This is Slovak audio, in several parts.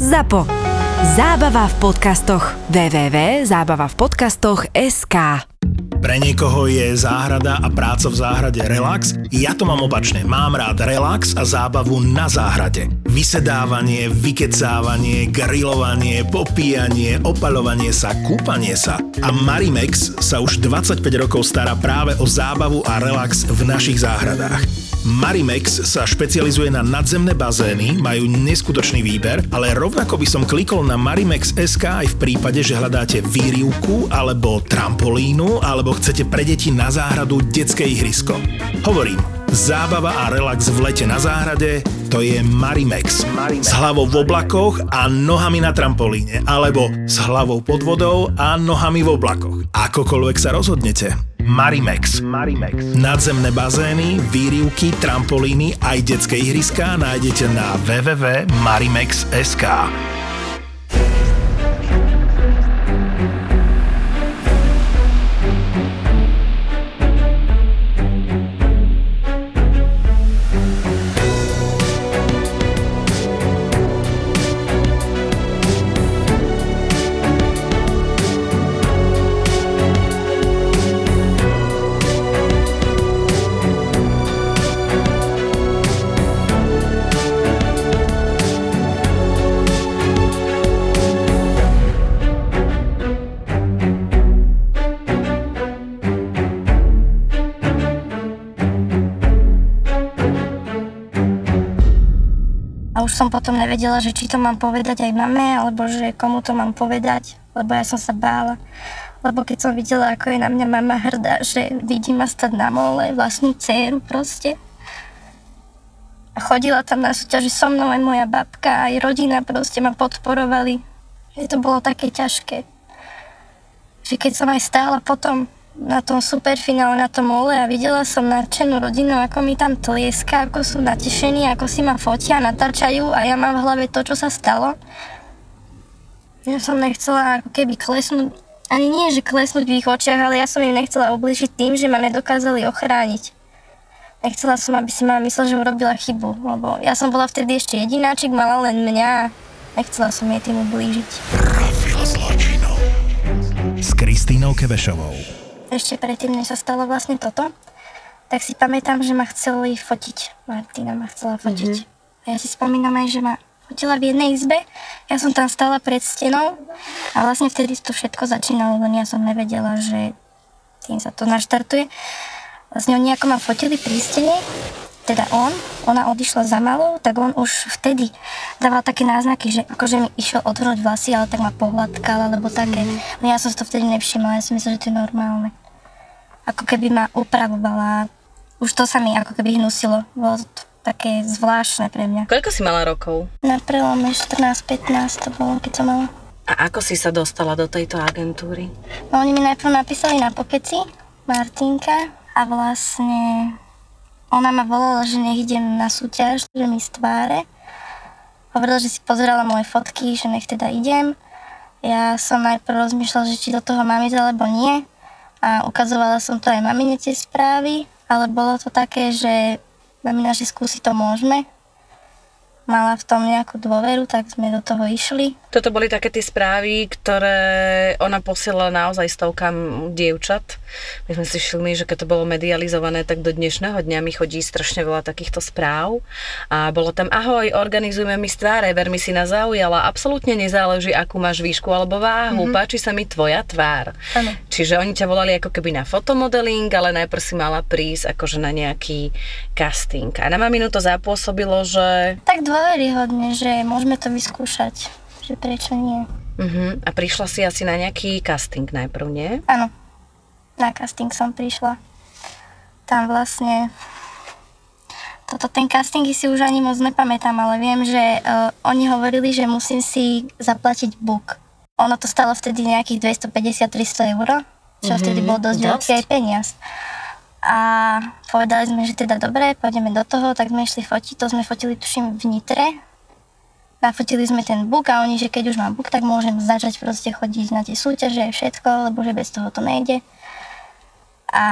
ZAPO. Zábava v podcastoch. www.zábavavpodcastoch.sk Pre niekoho je záhrada a práca v záhrade relax. Ja to mám opačne. Mám rád relax a zábavu na záhrade. Vysedávanie, vykecávanie, grilovanie, popíjanie, opaľovanie sa, kúpanie sa. A Marimex sa už 25 rokov stará práve o zábavu a relax v našich záhradách. Marimex sa špecializuje na nadzemné bazény, majú neskutočný výber, ale rovnako by som klikol na Marimex SK aj v prípade, že hľadáte výrivku alebo trampolínu, alebo chcete pre deti na záhradu detské ihrisko. Hovorím, zábava a relax v lete na záhrade, to je Marimex. Marimex. S hlavou v oblakoch a nohami na trampolíne, alebo s hlavou pod vodou a nohami v oblakoch. Akokoľvek sa rozhodnete. Marimex. Marimex. Nadzemné bazény, výrivky, trampolíny aj detské ihriská nájdete na www.marimex.sk. som potom nevedela, že či to mám povedať aj mame, alebo že komu to mám povedať, lebo ja som sa bála. Lebo keď som videla, ako je na mňa mama hrdá, že vidí ma stať na mole, vlastnú dceru proste. A chodila tam na súťaži so mnou aj moja babka, aj rodina proste ma podporovali. Že to bolo také ťažké. Že keď som aj stála potom na tom superfinále, na tom mole a videla som nadšenú rodinu, ako mi tam tlieska, ako sú natešení, ako si ma fotia, natáčajú a ja mám v hlave to, čo sa stalo. Ja som nechcela ako keby klesnúť, ani nie, že klesnúť v ich očiach, ale ja som im nechcela obližiť tým, že ma nedokázali ochrániť. Nechcela som, aby si mama myslela, že urobila chybu, lebo ja som bola vtedy ešte jedináčik, mala len mňa a nechcela som jej tým ublížiť. S Kristínou Kevešovou. Ešte predtým, než sa stalo vlastne toto, tak si pamätám, že ma chceli fotiť. Martina ma chcela fotiť. Mm-hmm. A ja si spomínam aj, že ma fotila v jednej izbe. Ja som tam stála pred stenou a vlastne vtedy to všetko začínalo, len ja som nevedela, že tým sa to naštartuje. Vlastne oni ako ma fotili pri stene, teda on, ona odišla za malou, tak on už vtedy dával také náznaky, že akože mi išiel odhrnúť vlasy, ale tak ma pohľadkal, alebo také. No ja som si to vtedy nevšimla, ja si myslela, že to je normálne. Ako keby ma upravovala, už to sa mi ako keby hnusilo. Bolo to také zvláštne pre mňa. Koľko si mala rokov? Na prelome 14-15 to bolo, keď som mala. A ako si sa dostala do tejto agentúry? No oni mi najprv napísali na pokeci, Martinka, a vlastne ona ma volala, že nech idem na súťaž, že mi stváre. Hovorila, že si pozerala moje fotky, že nech teda idem. Ja som najprv rozmýšľala, že či do toho mám ísť alebo nie. A ukazovala som to aj mamine tie správy, ale bolo to také, že mamina, že skúsi to môžeme. Mala v tom nejakú dôveru, tak sme do toho išli. Toto boli také tie správy, ktoré ona posielala naozaj stovkám dievčat. My sme si všimli, že keď to bolo medializované, tak do dnešného dňa mi chodí strašne veľa takýchto správ. A bolo tam, ahoj, organizujeme mi stváre, ver mi si na zaujala, absolútne nezáleží, akú máš výšku alebo váhu, mm-hmm. páči sa mi tvoja tvár. Áno. Čiže oni ťa volali ako keby na fotomodeling, ale najprv si mala prísť akože na nejaký casting. A na maminu to zapôsobilo, že... Tak dôveryhodne, že môžeme to vyskúšať. Že prečo nie? Uh-huh. A prišla si asi na nejaký casting najprv, nie? Áno, na casting som prišla. Tam vlastne... Toto, ten casting si už ani moc nepamätám, ale viem, že uh, oni hovorili, že musím si zaplatiť book. Ono to stalo vtedy nejakých 250-300 eur, čo mm-hmm, vtedy bol dosť dosť. veľký aj peniaz. A povedali sme, že teda dobre, pôjdeme do toho, tak sme išli fotiť, to sme fotili tuším v Nitre. Nafotili sme ten book a oni, že keď už mám book, tak môžem začať proste chodiť na tie súťaže, všetko, lebo že bez toho to nejde. A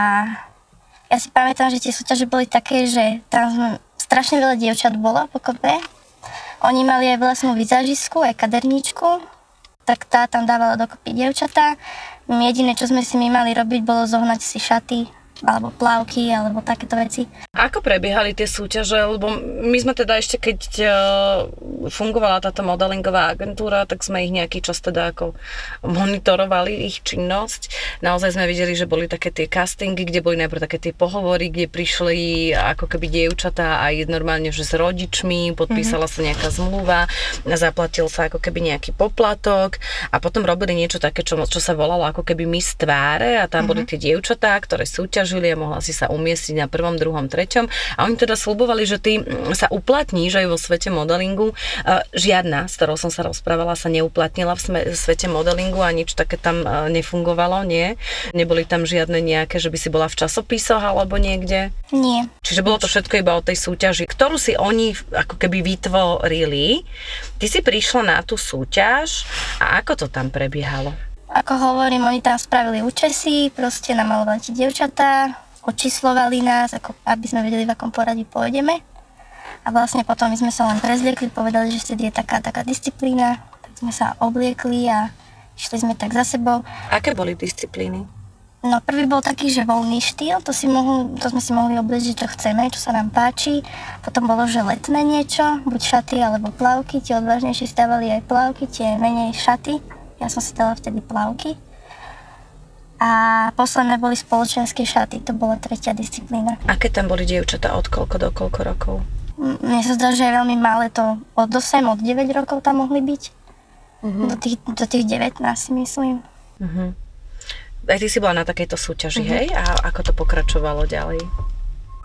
ja si pamätám, že tie súťaže boli také, že tam sme, strašne veľa dievčat bolo pokope. Oni mali aj vlastnú vizažistku, aj kaderníčku, tak tá tam dávala dokopy dievčatá. Jediné, čo sme si my mali robiť, bolo zohnať si šaty, alebo plavky, alebo takéto veci. Ako prebiehali tie súťaže? Lebo my sme teda ešte, keď uh, fungovala táto modelingová agentúra, tak sme ich nejaký čas teda ako monitorovali ich činnosť. Naozaj sme videli, že boli také tie castingy, kde boli najprv také tie pohovory, kde prišli ako keby dievčatá aj normálne, že s rodičmi, podpísala mm-hmm. sa nejaká zmluva, zaplatil sa ako keby nejaký poplatok a potom robili niečo také, čo, čo sa volalo ako keby Miss Tváre a tam mm-hmm. boli tie dievčatá, ktoré súťaž súťažili a mohla si sa umiestniť na prvom, druhom, treťom. A oni teda slubovali, že ty mm, sa uplatníš aj vo svete modelingu. Žiadna, s ktorou som sa rozprávala, sa neuplatnila v svete modelingu a nič také tam e, nefungovalo, nie? Neboli tam žiadne nejaké, že by si bola v časopisoch alebo niekde? Nie. Čiže bolo to všetko iba o tej súťaži, ktorú si oni ako keby vytvorili. Ty si prišla na tú súťaž a ako to tam prebiehalo? Ako hovorím, oni tam spravili účesy, proste namalovali tie dievčatá, očíslovali nás, ako, aby sme vedeli, v akom poradí pôjdeme. A vlastne potom my sme sa len prezliekli, povedali, že vtedy je taká, taká disciplína, tak sme sa obliekli a išli sme tak za sebou. Aké boli disciplíny? No prvý bol taký, že voľný štýl, to, si mohli, to sme si mohli oblieť, čo chceme, čo sa nám páči. Potom bolo, že letné niečo, buď šaty alebo plavky, tie odvážnejšie stávali aj plavky, tie menej šaty. Ja som si dala vtedy plavky. A posledné boli spoločenské šaty, to bola tretia disciplína. Aké tam boli dievčatá od koľko do koľko rokov? Mne sa zdá, že je veľmi malé to. Od 8, od 9 rokov tam mohli byť. Uh-huh. Do, tých, do tých 19 si myslím. Uh-huh. Aj ty si bola na takejto súťaži, uh-huh. hej? A ako to pokračovalo ďalej?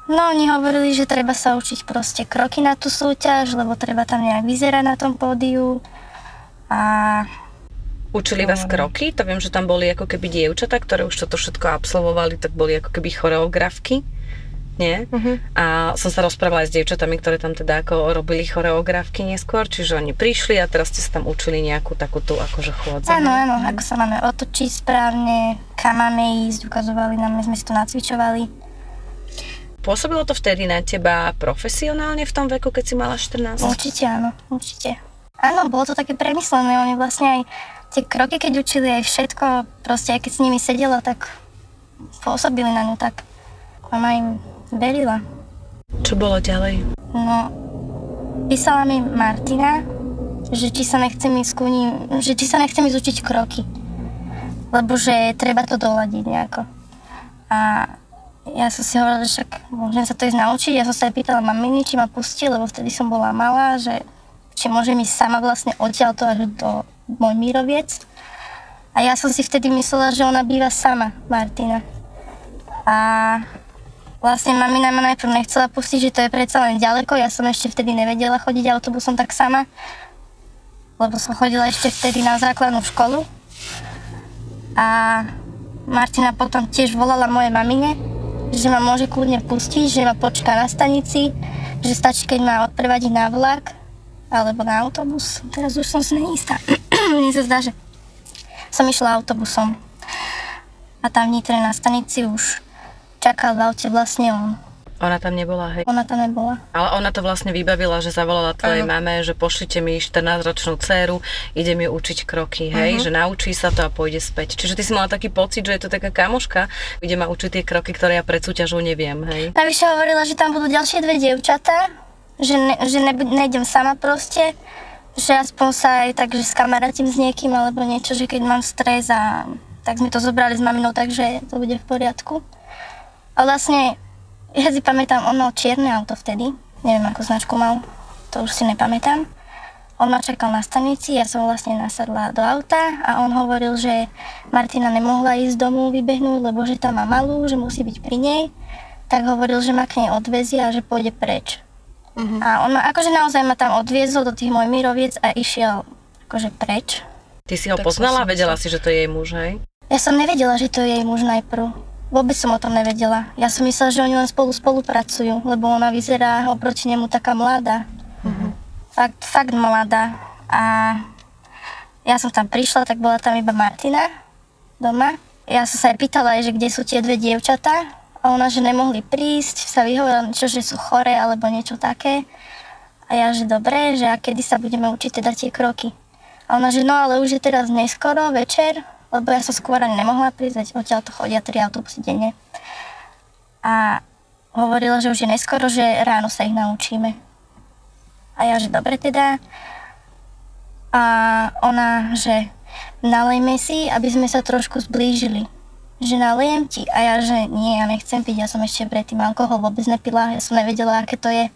No, oni hovorili, že treba sa učiť proste kroky na tú súťaž, lebo treba tam nejak vyzerať na tom pódiu. A Učili vás kroky? To viem, že tam boli ako keby dievčatá, ktoré už toto všetko absolvovali, tak boli ako keby choreografky. Nie? Uh-huh. A som sa rozprávala aj s dievčatami, ktoré tam teda ako robili choreografky neskôr, čiže oni prišli a teraz ste sa tam učili nejakú takú tú akože chôdzu. Áno, áno, ako sa máme otočiť správne, kam máme ísť, ukazovali nám, sme si to nacvičovali. Pôsobilo to vtedy na teba profesionálne v tom veku, keď si mala 14? Určite áno, určite. Áno, bolo to také premyslené, oni vlastne aj tie kroky, keď učili aj všetko, proste aj keď s nimi sedela, tak pôsobili na ňu tak. Mama im verila. Čo bolo ďalej? No, písala mi Martina, že či sa nechcem ísť ním, že či sa nechcem ísť učiť kroky. Lebo že treba to doľadiť nejako. A ja som si hovorila, že však môžem sa to ísť naučiť. Ja som sa aj pýtala maminy, či ma pustí, lebo vtedy som bola malá, že či môžem ísť sama vlastne odtiaľto až do môj míroviec. A ja som si vtedy myslela, že ona býva sama, Martina. A vlastne mamina ma najprv nechcela pustiť, že to je predsa len ďaleko. Ja som ešte vtedy nevedela chodiť autobusom tak sama, lebo som chodila ešte vtedy na základnú školu. A Martina potom tiež volala mojej mamine, že ma môže kľudne pustiť, že ma počká na stanici, že stačí, keď ma odprevadí na vlak alebo na autobus. Teraz už som si neistá. Mne sa zdá, že som išla autobusom a tam v Nitre na stanici už čakal v aute vlastne on. Ona tam nebola, hej? Ona tam nebola. Ale ona to vlastne vybavila, že zavolala tvojej ano. mame, že pošlite mi 14-ročnú dceru, idem ju učiť kroky, hej? Uh-huh. Že naučí sa to a pôjde späť. Čiže ty si mala taký pocit, že je to taká kamoška, ide ma učiť tie kroky, ktoré ja pred súťažou neviem, hej? Navyše hovorila, že tam budú ďalšie dve dievčatá, že, ne, že ne, nejdem sama proste, že aspoň sa aj tak, že skamarátim s niekým alebo niečo, že keď mám stres a tak sme to zobrali s maminou, takže to bude v poriadku. A vlastne, ja si pamätám, on mal čierne auto vtedy, neviem ako značku mal, to už si nepamätám. On ma čakal na stanici, ja som vlastne nasadla do auta a on hovoril, že Martina nemohla ísť domov vybehnúť, lebo že tam má malú, že musí byť pri nej. Tak hovoril, že ma k nej odvezie a že pôjde preč. Uh-huh. A on ma akože naozaj ma tam odviezol do tých môj miroviec a išiel akože preč. Ty si ho tak poznala? Vedela si, že to je jej muž, hej? Ja som nevedela, že to je jej muž najprv. Vôbec som o tom nevedela. Ja som myslela, že oni len spolu spolupracujú, lebo ona vyzerá oproti nemu taká mladá. Uh-huh. Fakt, fakt mladá. A ja som tam prišla, tak bola tam iba Martina doma. Ja som sa aj pýtala, že kde sú tie dve dievčatá a ona, že nemohli prísť, sa vyhovorila niečo, že sú chore alebo niečo také. A ja, že dobre, že a kedy sa budeme učiť teda tie kroky. A ona, že no ale už je teraz neskoro, večer, lebo ja som skôr ani nemohla prísť, odtiaľ to chodia tri autobusy denne. A hovorila, že už je neskoro, že ráno sa ich naučíme. A ja, že dobre teda. A ona, že nalejme si, aby sme sa trošku zblížili. Že nalejem ti. A ja, že nie, ja nechcem piť, ja som ešte predtým alkohol vôbec nepila, ja som nevedela, aké to je.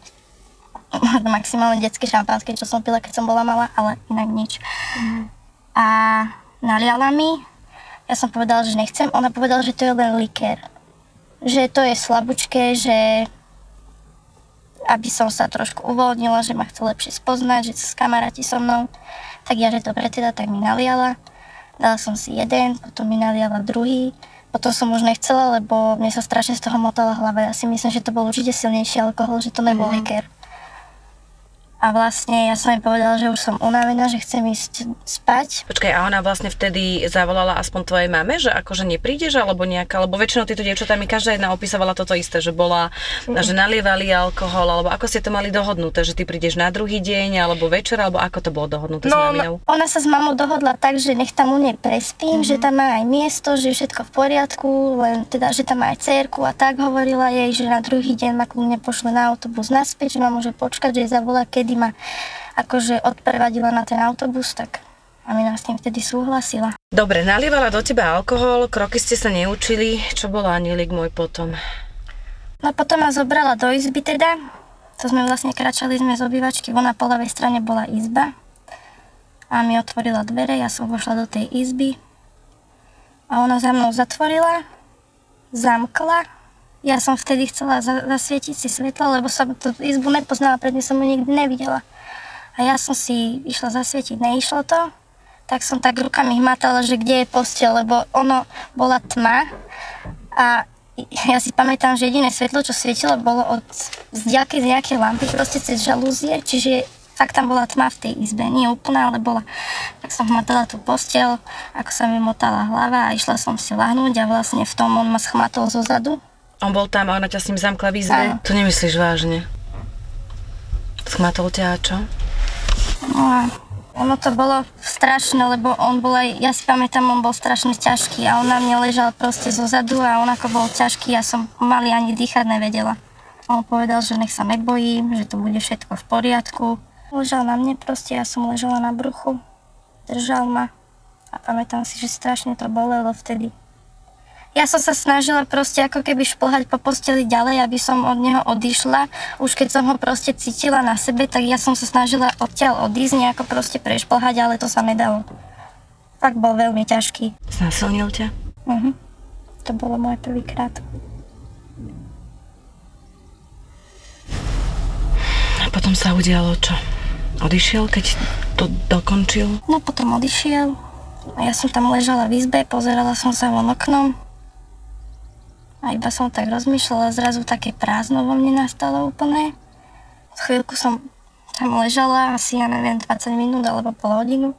Maximálne detské šampanské, čo som pila, keď som bola malá, ale inak nič. Mm. A naliala mi, ja som povedala, že nechcem, ona povedala, že to je len likér. Že to je slabúčké, že aby som sa trošku uvoľnila, že ma chce lepšie spoznať, že sa kamaráti so mnou. Tak ja, že dobre teda, tak mi naliala. Dala som si jeden, potom mi naliala druhý. Potom som už nechcela, lebo mne sa strašne z toho motala hlava. Ja si myslím, že to bol určite silnejší alkohol, že to nebol mm-hmm. likér. A vlastne ja som jej povedala, že už som unavená, že chcem ísť spať. Počkaj, a ona vlastne vtedy zavolala aspoň tvojej mame, že akože neprídeš, alebo nejaká, lebo väčšinou tieto dievčatá mi každá jedna opisovala toto isté, že bola, mm. že nalievali alkohol, alebo ako ste to mali dohodnuté, že ty prídeš na druhý deň, alebo večer, alebo ako to bolo dohodnuté no, s maminou? ona sa s mamou dohodla tak, že nech tam u nej prespím, mm-hmm. že tam má aj miesto, že je všetko v poriadku, len teda, že tam má aj cerku a tak hovorila jej, že na druhý deň ma kľudne pošle na autobus naspäť, že ma môže počkať, že jej zavolá, kedy kedy ma akože odprevadila na ten autobus, tak a mi nás tým vtedy súhlasila. Dobre, nalievala do teba alkohol, kroky ste sa neučili, čo bolo Anielik môj potom? No potom ma zobrala do izby teda, to sme vlastne kračali sme z obývačky, ona po ľavej strane bola izba a mi otvorila dvere, ja som vošla do tej izby a ona za mnou zatvorila, zamkla ja som vtedy chcela zasvietiť si svetlo, lebo som tú izbu nepoznala, predtým som ju nikdy nevidela. A ja som si išla zasvietiť, neišlo to, tak som tak rukami hmatala, že kde je postel, lebo ono bola tma a ja si pamätám, že jediné svetlo, čo svietilo, bolo od z ďalkej, z nejakej lampy, proste cez žalúzie, čiže fakt tam bola tma v tej izbe, nie úplná, ale bola. Tak som hmatala tú postel, ako sa mi motala hlava a išla som si lahnúť a vlastne v tom on ma schmatol zo zadu on bol tam a ona ťa s ním zamkla v izbe? To nemyslíš vážne? Schmatol ťa a čo? No, ono to bolo strašné, lebo on bol aj, ja si pamätám, on bol strašne ťažký a on na mne ležal proste zo zadu a on ako bol ťažký, ja som pomaly ani dýchať nevedela. On povedal, že nech sa nebojím, že to bude všetko v poriadku. Ležal na mne proste, ja som ležala na bruchu, držal ma a pamätám si, že strašne to bolelo vtedy ja som sa snažila proste ako keby šplhať po posteli ďalej, aby som od neho odišla. Už keď som ho proste cítila na sebe, tak ja som sa snažila odtiaľ odísť, nejako proste prešplhať, ale to sa nedalo. Fakt bol veľmi ťažký. Znásilnil ťa? Uh-huh. To bolo môj prvýkrát. A potom sa udialo čo? Odišiel, keď to dokončil? No potom odišiel. Ja som tam ležala v izbe, pozerala som sa von oknom a iba som tak rozmýšľala, zrazu také prázdno vo mne nastalo úplne. Chvíľku som tam ležala, asi ja neviem, 20 minút alebo pol hodinu.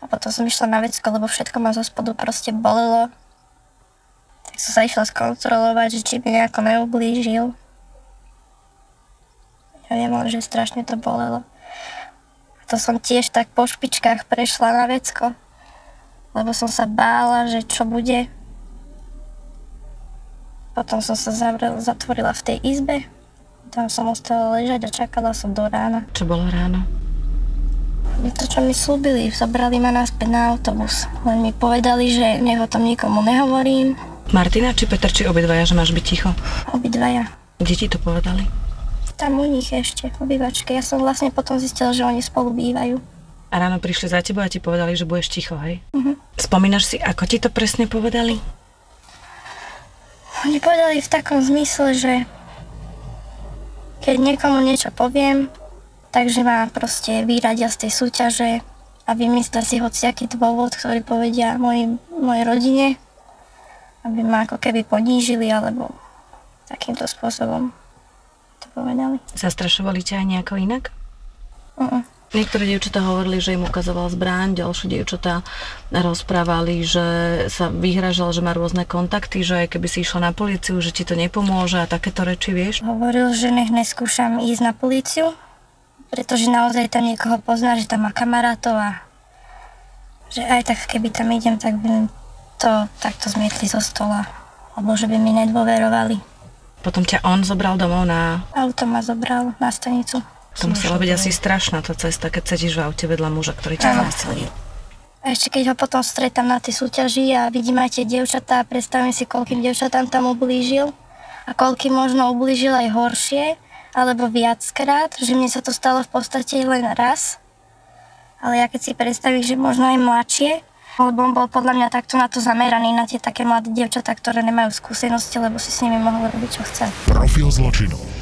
A potom som išla na vecko, lebo všetko ma zo spodu proste bolelo. Tak som sa išla skontrolovať, že či mi nejako neublížil. Ja viem, že strašne to bolelo. A to som tiež tak po špičkách prešla na vecko. Lebo som sa bála, že čo bude, potom som sa zavrel, zatvorila v tej izbe. Tam som ostala ležať a čakala som do rána. Čo bolo ráno? To, čo mi slúbili, zobrali ma naspäť na autobus. Len mi povedali, že nech o tom nikomu nehovorím. Martina či Peter, či obidvaja, že máš byť ticho? Obidvaja. Kde ti to povedali? Tam u nich ešte, v obývačke. Ja som vlastne potom zistila, že oni spolu bývajú. A ráno prišli za tebou a ti povedali, že budeš ticho, hej? Uh-huh. Spomínaš si, ako ti to presne povedali? Oni povedali v takom zmysle, že keď niekomu niečo poviem, takže ma proste vyradia z tej súťaže a vymyslia si hociaký dôvod, ktorý povedia mojej, mojej rodine, aby ma ako keby ponížili alebo takýmto spôsobom to povedali. Zastrašovali ťa aj nejako inak? Uh-uh. Niektoré dievčatá hovorili, že im ukazoval zbraň, ďalšie dievčatá rozprávali, že sa vyhražal, že má rôzne kontakty, že aj keby si išla na políciu, že ti to nepomôže a takéto reči, vieš? Hovoril, že nech neskúšam ísť na políciu, pretože naozaj tam niekoho pozná, že tam má kamarátov a že aj tak keby tam idem, tak by to takto zmietli zo stola. Alebo že by mi nedôverovali. Potom ťa on zobral domov na... Auto ma zobral na stanicu. To musela byť asi strašná tá cesta, keď sedíš v aute vedľa muža, ktorý ťa znásilnil. A ešte keď ho potom stretám na tej súťaži a vidím aj tie dievčatá a predstavím si, koľkým dievčatám tam ublížil a koľkým možno ublížil aj horšie, alebo viackrát, že mne sa to stalo v podstate len raz. Ale ja keď si predstavím, že možno aj mladšie, lebo on bol podľa mňa takto na to zameraný, na tie také mladé dievčatá, ktoré nemajú skúsenosti, lebo si s nimi mohol robiť, čo chce. Profil zločinu.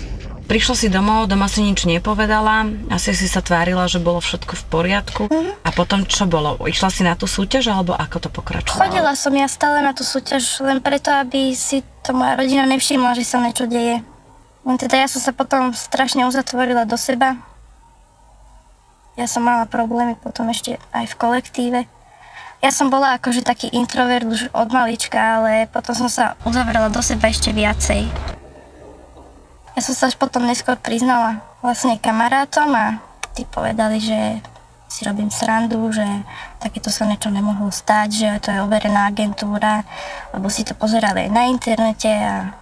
Prišla si domov, doma si nič nepovedala, asi si sa tvárila, že bolo všetko v poriadku. Mhm. A potom čo bolo? Išla si na tú súťaž, alebo ako to pokračovalo? Chodila som ja stále na tú súťaž len preto, aby si to moja rodina nevšimla, že sa niečo deje. Len teda ja som sa potom strašne uzatvorila do seba. Ja som mala problémy potom ešte aj v kolektíve. Ja som bola akože taký introvert už od malička, ale potom som sa uzavrela do seba ešte viacej. Ja som sa až potom neskôr priznala vlastne kamarátom a tí povedali, že si robím srandu, že takéto sa niečo nemohlo stať, že to je overená agentúra, lebo si to pozerali aj na internete a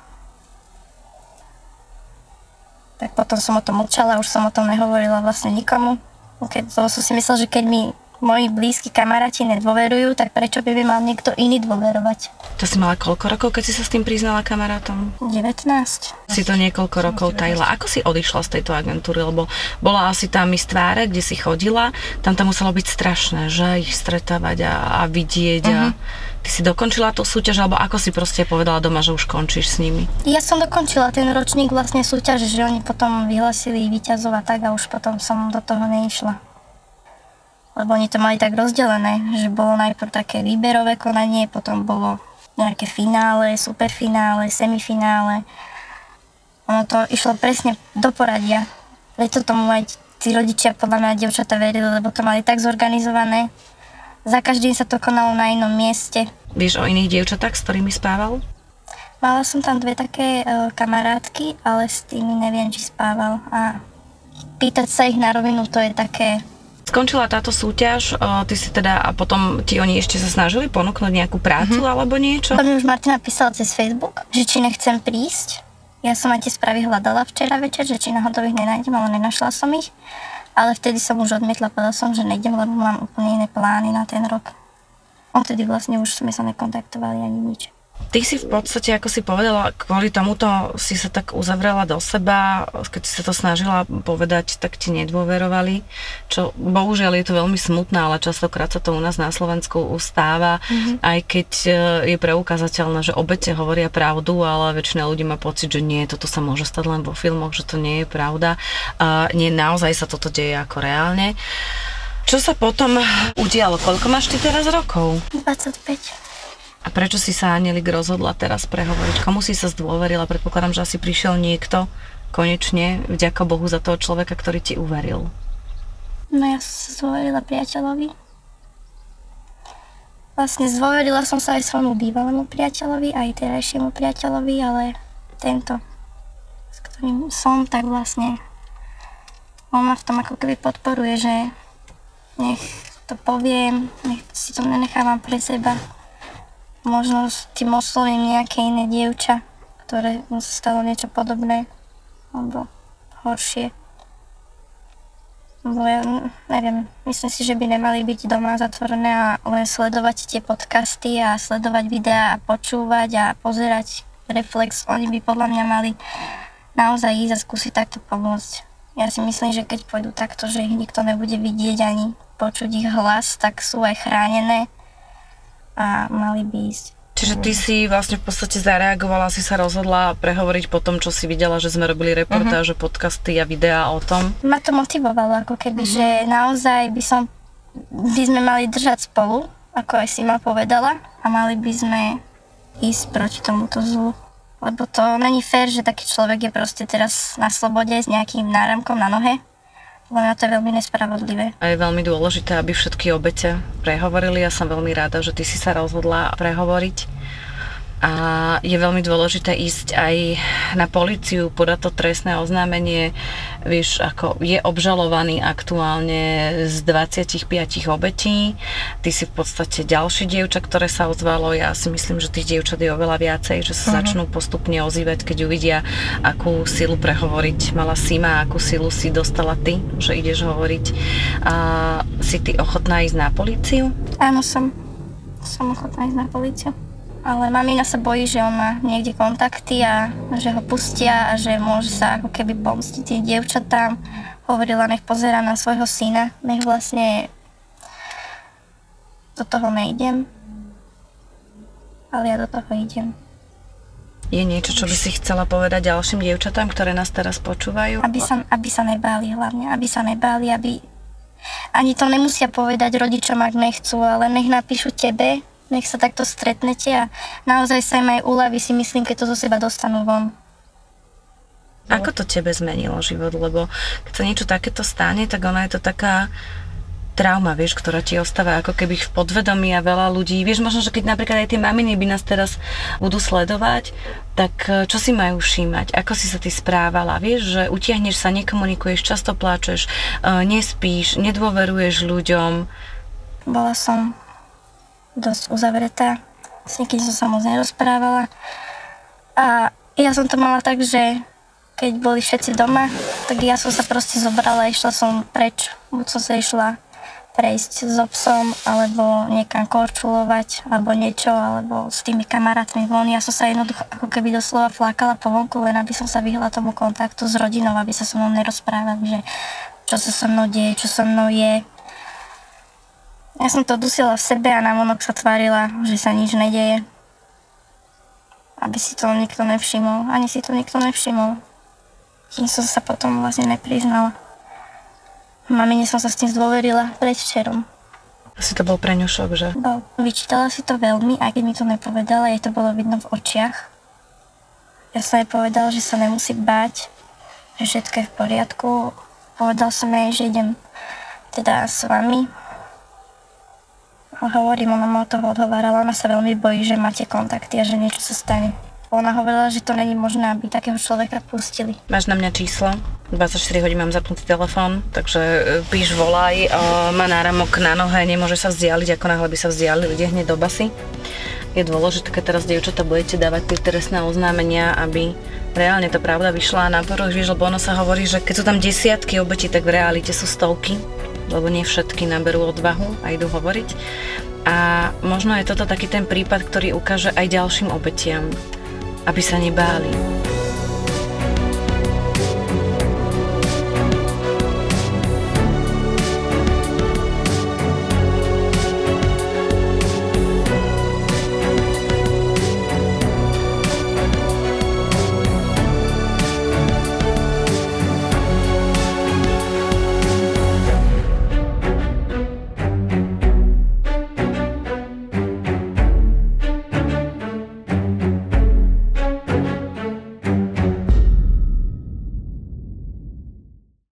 tak potom som o tom mlčala, už som o tom nehovorila vlastne nikomu. Keď, som si myslela, že keď mi moji blízki kamaráti nedôverujú, tak prečo by mi mal niekto iný dôverovať? To si mala koľko rokov, keď si sa s tým priznala kamarátom? 19. Si to niekoľko rokov tajila. Ako si odišla z tejto agentúry? Lebo bola asi tam z tváre, kde si chodila. Tam to muselo byť strašné, že ich stretávať a, a vidieť. A... Ty si dokončila tú súťaž, alebo ako si proste povedala doma, že už končíš s nimi? Ja som dokončila ten ročník vlastne súťaže, že oni potom vyhlasili víťazov a tak a už potom som do toho neišla. Lebo oni to mali tak rozdelené, že bolo najprv také výberové konanie, potom bolo nejaké finále, superfinále, semifinále. Ono to išlo presne do poradia. Preto tomu aj tí rodičia podľa mňa dievčatá verili, lebo to mali tak zorganizované. Za každým sa to konalo na inom mieste. Vieš o iných dievčatách, s ktorými spával? Mala som tam dve také e, kamarátky, ale s tými neviem, či spával. A pýtať sa ich na rovinu, to je také... Skončila táto súťaž, o, ty si teda, a potom ti oni ešte sa snažili ponúknuť nejakú prácu mm-hmm. alebo niečo? To mi už Martina písala cez Facebook, že či nechcem prísť. Ja som aj tie správy hľadala včera večer, že či náhodou ich nenájdem, ale nenašla som ich. Ale vtedy som už odmietla, povedala som, že nejdem, lebo mám úplne iné plány na ten rok. Odtedy vlastne už sme sa nekontaktovali ani nič. Ty si v podstate, ako si povedala, kvôli tomuto si sa tak uzavrela do seba, keď si sa to snažila povedať, tak ti nedôverovali, čo bohužiaľ je to veľmi smutné, ale častokrát sa to u nás na Slovensku ustáva, mm-hmm. aj keď e, je preukázateľné, že obete hovoria pravdu, ale väčšina ľudí má pocit, že nie, toto sa môže stať len vo filmoch, že to nie je pravda. A nie, naozaj sa toto deje ako reálne. Čo sa potom udialo? Koľko máš ty teraz rokov? 25. A prečo si sa Anelik rozhodla teraz prehovoriť? Komu si sa zdôverila? Predpokladám, že asi prišiel niekto konečne, vďaka Bohu za toho človeka, ktorý ti uveril. No ja som sa zdôverila priateľovi. Vlastne zdôverila som sa aj svojmu bývalému priateľovi, aj terajšiemu priateľovi, ale tento, s ktorým som, tak vlastne on ma v tom ako keby podporuje, že nech to poviem, nech si to nenechávam pre seba. Možno s tým oslovím nejaké iné dievča, ktoré mu sa stalo niečo podobné, alebo horšie. Lebo ja neviem, myslím si, že by nemali byť doma zatvorené a len sledovať tie podcasty a sledovať videá a počúvať a pozerať reflex. Oni by podľa mňa mali naozaj ísť a skúsiť takto pomôcť. Ja si myslím, že keď pôjdu takto, že ich nikto nebude vidieť ani počuť ich hlas, tak sú aj chránené a mali by ísť. Čiže ty si vlastne v podstate zareagovala, si sa rozhodla prehovoriť po tom, čo si videla, že sme robili reportáže, podcasty a videá o tom. Ma to motivovalo, ako keby, že naozaj by som, by sme mali držať spolu, ako aj si ma povedala, a mali by sme ísť proti tomuto zlu. Lebo to není fér, že taký človek je proste teraz na slobode s nejakým náramkom na nohe. Lebo na to je veľmi nespravodlivé. A je veľmi dôležité, aby všetky obete prehovorili. Ja som veľmi rada, že ty si sa rozhodla prehovoriť. A je veľmi dôležité ísť aj na policiu, podať to trestné oznámenie. Vieš, ako je obžalovaný aktuálne z 25 obetí. Ty si v podstate ďalšie dievča, ktoré sa ozvalo. Ja si myslím, že tých dievčat je oveľa viacej, že sa uh-huh. začnú postupne ozývať, keď uvidia, akú silu prehovoriť mala Sima, akú silu si dostala ty, že ideš hovoriť. A si ty ochotná ísť na políciu? Áno, som. Som ochotná ísť na políciu. Ale mamina sa bojí, že on má niekde kontakty a že ho pustia a že môže sa ako keby pomstiť tým dievčatám. Hovorila, nech pozera na svojho syna, nech vlastne do toho nejdem. Ale ja do toho idem. Je niečo, čo by si chcela povedať ďalším dievčatám, ktoré nás teraz počúvajú? Aby sa, aby sa nebáli hlavne, aby sa nebáli, aby... Ani to nemusia povedať rodičom, ak nechcú, ale nech napíšu tebe, nech sa takto stretnete a naozaj sa im aj uľaví, si myslím, keď to zo seba dostanú von. Ako to tebe zmenilo život? Lebo keď sa niečo takéto stane, tak ona je to taká trauma, vieš, ktorá ti ostáva ako keby v podvedomí a veľa ľudí, vieš, možno, že keď napríklad aj tie maminy by nás teraz budú sledovať, tak e, čo si majú všímať? Ako si sa ty správala? Vieš, že utiahneš sa, nekomunikuješ, často pláčeš, e, nespíš, nedôveruješ ľuďom. Bola som dosť uzavretá. S nikým som sa moc nerozprávala. A ja som to mala tak, že keď boli všetci doma, tak ja som sa proste zobrala a išla som preč. Buď som sa išla prejsť so psom, alebo niekam korčulovať, alebo niečo, alebo s tými kamarátmi von. Ja som sa jednoducho ako keby doslova flákala po vonku, len aby som sa vyhla tomu kontaktu s rodinou, aby sa so mnou nerozprávali, že čo sa so mnou deje, čo so mnou je. Ja som to dusila v sebe a vonok sa tvárila, že sa nič nedeje. Aby si to nikto nevšimol. Ani si to nikto nevšimol. Kým som sa potom vlastne nepriznala. Mamine som sa s tým zdôverila predvčerom. Asi to bol pre ňu šok, že? Bol. Vyčítala si to veľmi, aj keď mi to nepovedala, jej to bolo vidno v očiach. Ja som jej povedala, že sa nemusí báť, že všetko je v poriadku. Povedal som jej, že idem teda s vami, hovorím, ona ma o toho odhovárala, ona sa veľmi bojí, že máte kontakty a že niečo sa stane. Ona hovorila, že to není možné, aby takého človeka pustili. Máš na mňa číslo? 24 hodín mám zapnutý telefón, takže e, píš, volaj, o, má náramok na nohe, nemôže sa vzdialiť, ako náhle by sa vzdialili, ide hneď do basy. Je dôležité, keď teraz dievčata budete dávať tie trestné oznámenia, aby reálne tá pravda vyšla na poruch, lebo ono sa hovorí, že keď sú tam desiatky obetí, tak v realite sú stovky lebo nie všetky naberú odvahu a idú hovoriť. A možno je toto taký ten prípad, ktorý ukáže aj ďalším obetiam, aby sa nebáli.